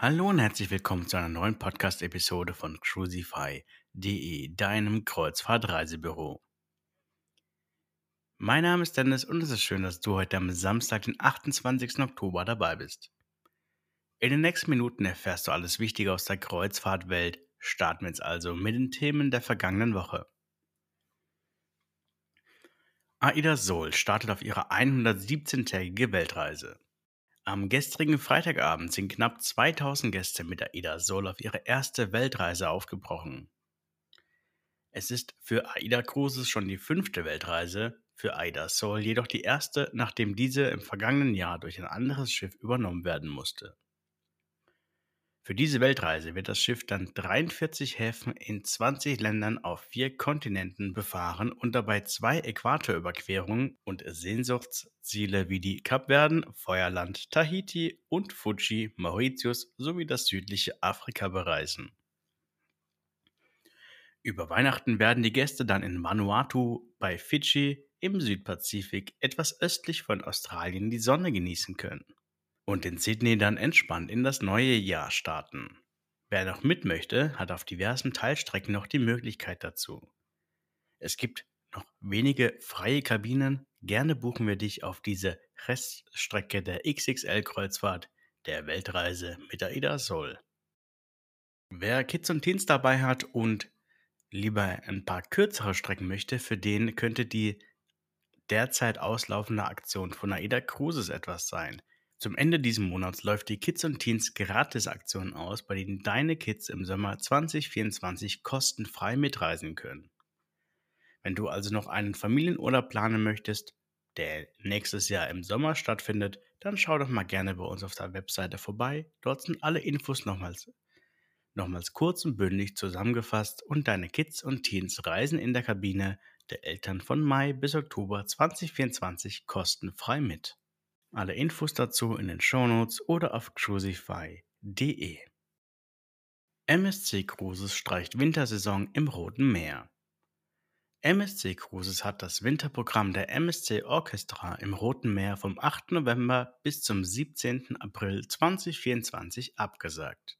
Hallo und herzlich willkommen zu einer neuen Podcast-Episode von Cruisify.de, deinem Kreuzfahrtreisebüro. Mein Name ist Dennis und es ist schön, dass du heute am Samstag, den 28. Oktober dabei bist. In den nächsten Minuten erfährst du alles Wichtige aus der Kreuzfahrtwelt. Starten wir jetzt also mit den Themen der vergangenen Woche. Aida Sol startet auf ihre 117-tägige Weltreise. Am gestrigen Freitagabend sind knapp 2000 Gäste mit AIDA Sol auf ihre erste Weltreise aufgebrochen. Es ist für AIDA Cruises schon die fünfte Weltreise, für AIDA Sol jedoch die erste, nachdem diese im vergangenen Jahr durch ein anderes Schiff übernommen werden musste. Für diese Weltreise wird das Schiff dann 43 Häfen in 20 Ländern auf vier Kontinenten befahren und dabei zwei Äquatorüberquerungen und Sehnsuchtsziele wie die Kapverden, Feuerland, Tahiti und Fuji, Mauritius sowie das südliche Afrika bereisen. Über Weihnachten werden die Gäste dann in Vanuatu bei Fidschi im Südpazifik etwas östlich von Australien die Sonne genießen können und in Sydney dann entspannt in das neue Jahr starten. Wer noch mit möchte, hat auf diversen Teilstrecken noch die Möglichkeit dazu. Es gibt noch wenige freie Kabinen. Gerne buchen wir dich auf diese Reststrecke der XXL-Kreuzfahrt der Weltreise mit AIDA Sol. Wer Kids und Teens dabei hat und lieber ein paar kürzere Strecken möchte, für den könnte die derzeit auslaufende Aktion von AIDA Cruises etwas sein. Zum Ende dieses Monats läuft die Kids und Teens Gratis-Aktion aus, bei denen deine Kids im Sommer 2024 kostenfrei mitreisen können. Wenn du also noch einen Familienurlaub planen möchtest, der nächstes Jahr im Sommer stattfindet, dann schau doch mal gerne bei uns auf der Webseite vorbei. Dort sind alle Infos nochmals, nochmals kurz und bündig zusammengefasst und deine Kids und Teens reisen in der Kabine der Eltern von Mai bis Oktober 2024 kostenfrei mit. Alle Infos dazu in den Shownotes oder auf cruisify.de. MSC Cruises streicht Wintersaison im Roten Meer. MSC Cruises hat das Winterprogramm der MSC Orchestra im Roten Meer vom 8. November bis zum 17. April 2024 abgesagt.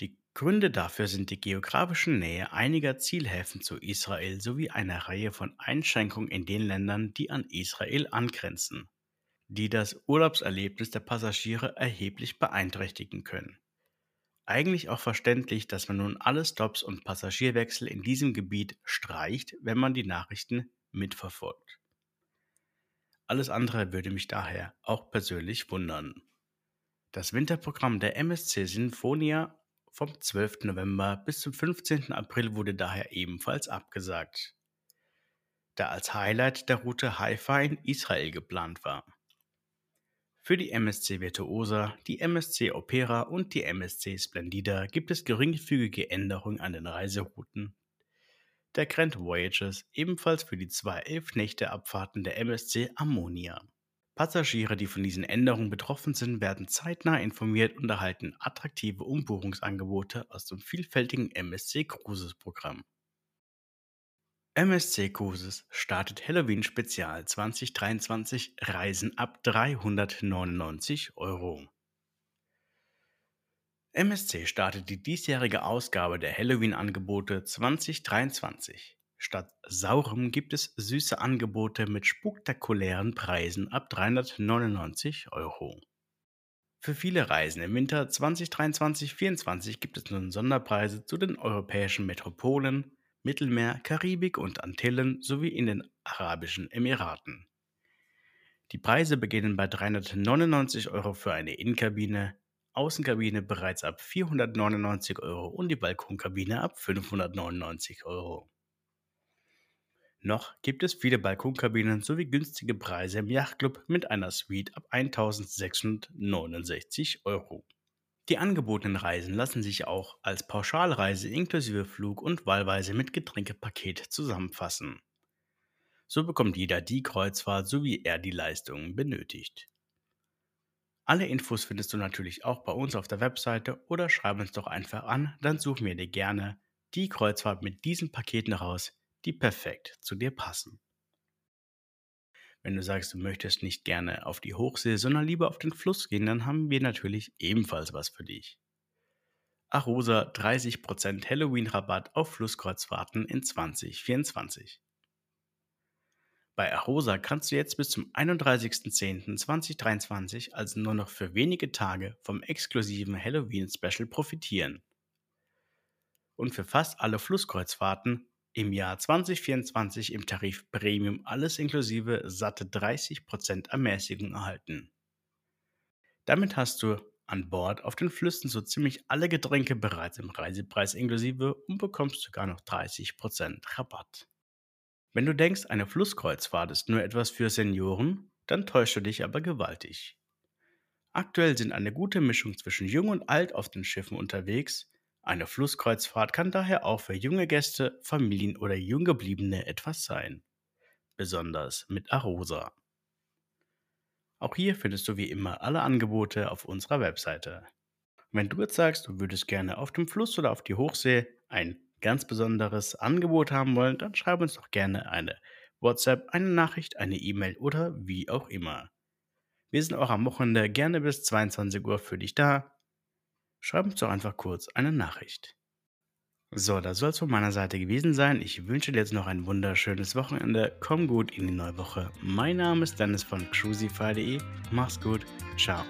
Die Gründe dafür sind die geografische Nähe einiger Zielhäfen zu Israel sowie eine Reihe von Einschränkungen in den Ländern, die an Israel angrenzen die das Urlaubserlebnis der Passagiere erheblich beeinträchtigen können. Eigentlich auch verständlich, dass man nun alle Stops und Passagierwechsel in diesem Gebiet streicht, wenn man die Nachrichten mitverfolgt. Alles andere würde mich daher auch persönlich wundern. Das Winterprogramm der MSC Sinfonia vom 12. November bis zum 15. April wurde daher ebenfalls abgesagt, da als Highlight der Route Haifa in Israel geplant war. Für die MSC Virtuosa, die MSC Opera und die MSC Splendida gibt es geringfügige Änderungen an den Reiserouten der Grand Voyages, ebenfalls für die zwei Elf-Nächte-Abfahrten der MSC Ammonia. Passagiere, die von diesen Änderungen betroffen sind, werden zeitnah informiert und erhalten attraktive Umbuchungsangebote aus dem vielfältigen MSC Cruises Programm. MSC Cruises startet Halloween Spezial 2023 Reisen ab 399 Euro. MSC startet die diesjährige Ausgabe der Halloween-Angebote 2023. Statt saurem gibt es süße Angebote mit spektakulären Preisen ab 399 Euro. Für viele Reisen im Winter 2023-24 gibt es nun Sonderpreise zu den europäischen Metropolen, Mittelmeer, Karibik und Antillen sowie in den Arabischen Emiraten. Die Preise beginnen bei 399 Euro für eine Innenkabine, Außenkabine bereits ab 499 Euro und die Balkonkabine ab 599 Euro. Noch gibt es viele Balkonkabinen sowie günstige Preise im Yachtclub mit einer Suite ab 1669 Euro. Die angebotenen Reisen lassen sich auch als Pauschalreise inklusive Flug und wahlweise mit Getränkepaket zusammenfassen. So bekommt jeder die Kreuzfahrt, so wie er die Leistungen benötigt. Alle Infos findest du natürlich auch bei uns auf der Webseite oder schreib uns doch einfach an, dann suchen wir dir gerne die Kreuzfahrt mit diesen Paketen raus, die perfekt zu dir passen. Wenn du sagst, du möchtest nicht gerne auf die Hochsee, sondern lieber auf den Fluss gehen, dann haben wir natürlich ebenfalls was für dich. Arosa 30% Halloween-Rabatt auf Flusskreuzfahrten in 2024. Bei Arosa kannst du jetzt bis zum 31.10.2023, also nur noch für wenige Tage, vom exklusiven Halloween-Special profitieren. Und für fast alle Flusskreuzfahrten im Jahr 2024 im Tarif Premium alles inklusive satte 30% Ermäßigung erhalten. Damit hast du an Bord auf den Flüssen so ziemlich alle Getränke bereits im Reisepreis inklusive und bekommst sogar noch 30% Rabatt. Wenn du denkst, eine Flusskreuzfahrt ist nur etwas für Senioren, dann täuschst du dich aber gewaltig. Aktuell sind eine gute Mischung zwischen jung und alt auf den Schiffen unterwegs eine Flusskreuzfahrt kann daher auch für junge Gäste, Familien oder Junggebliebene etwas sein. Besonders mit Arosa. Auch hier findest du wie immer alle Angebote auf unserer Webseite. Wenn du jetzt sagst, du würdest gerne auf dem Fluss oder auf die Hochsee ein ganz besonderes Angebot haben wollen, dann schreib uns doch gerne eine WhatsApp, eine Nachricht, eine E-Mail oder wie auch immer. Wir sind auch am Wochenende gerne bis 22 Uhr für dich da. Schreib uns doch einfach kurz eine Nachricht. So, das soll es von meiner Seite gewesen sein. Ich wünsche dir jetzt noch ein wunderschönes Wochenende. Komm gut in die neue Woche. Mein Name ist Dennis von cruisify.de. Mach's gut. Ciao.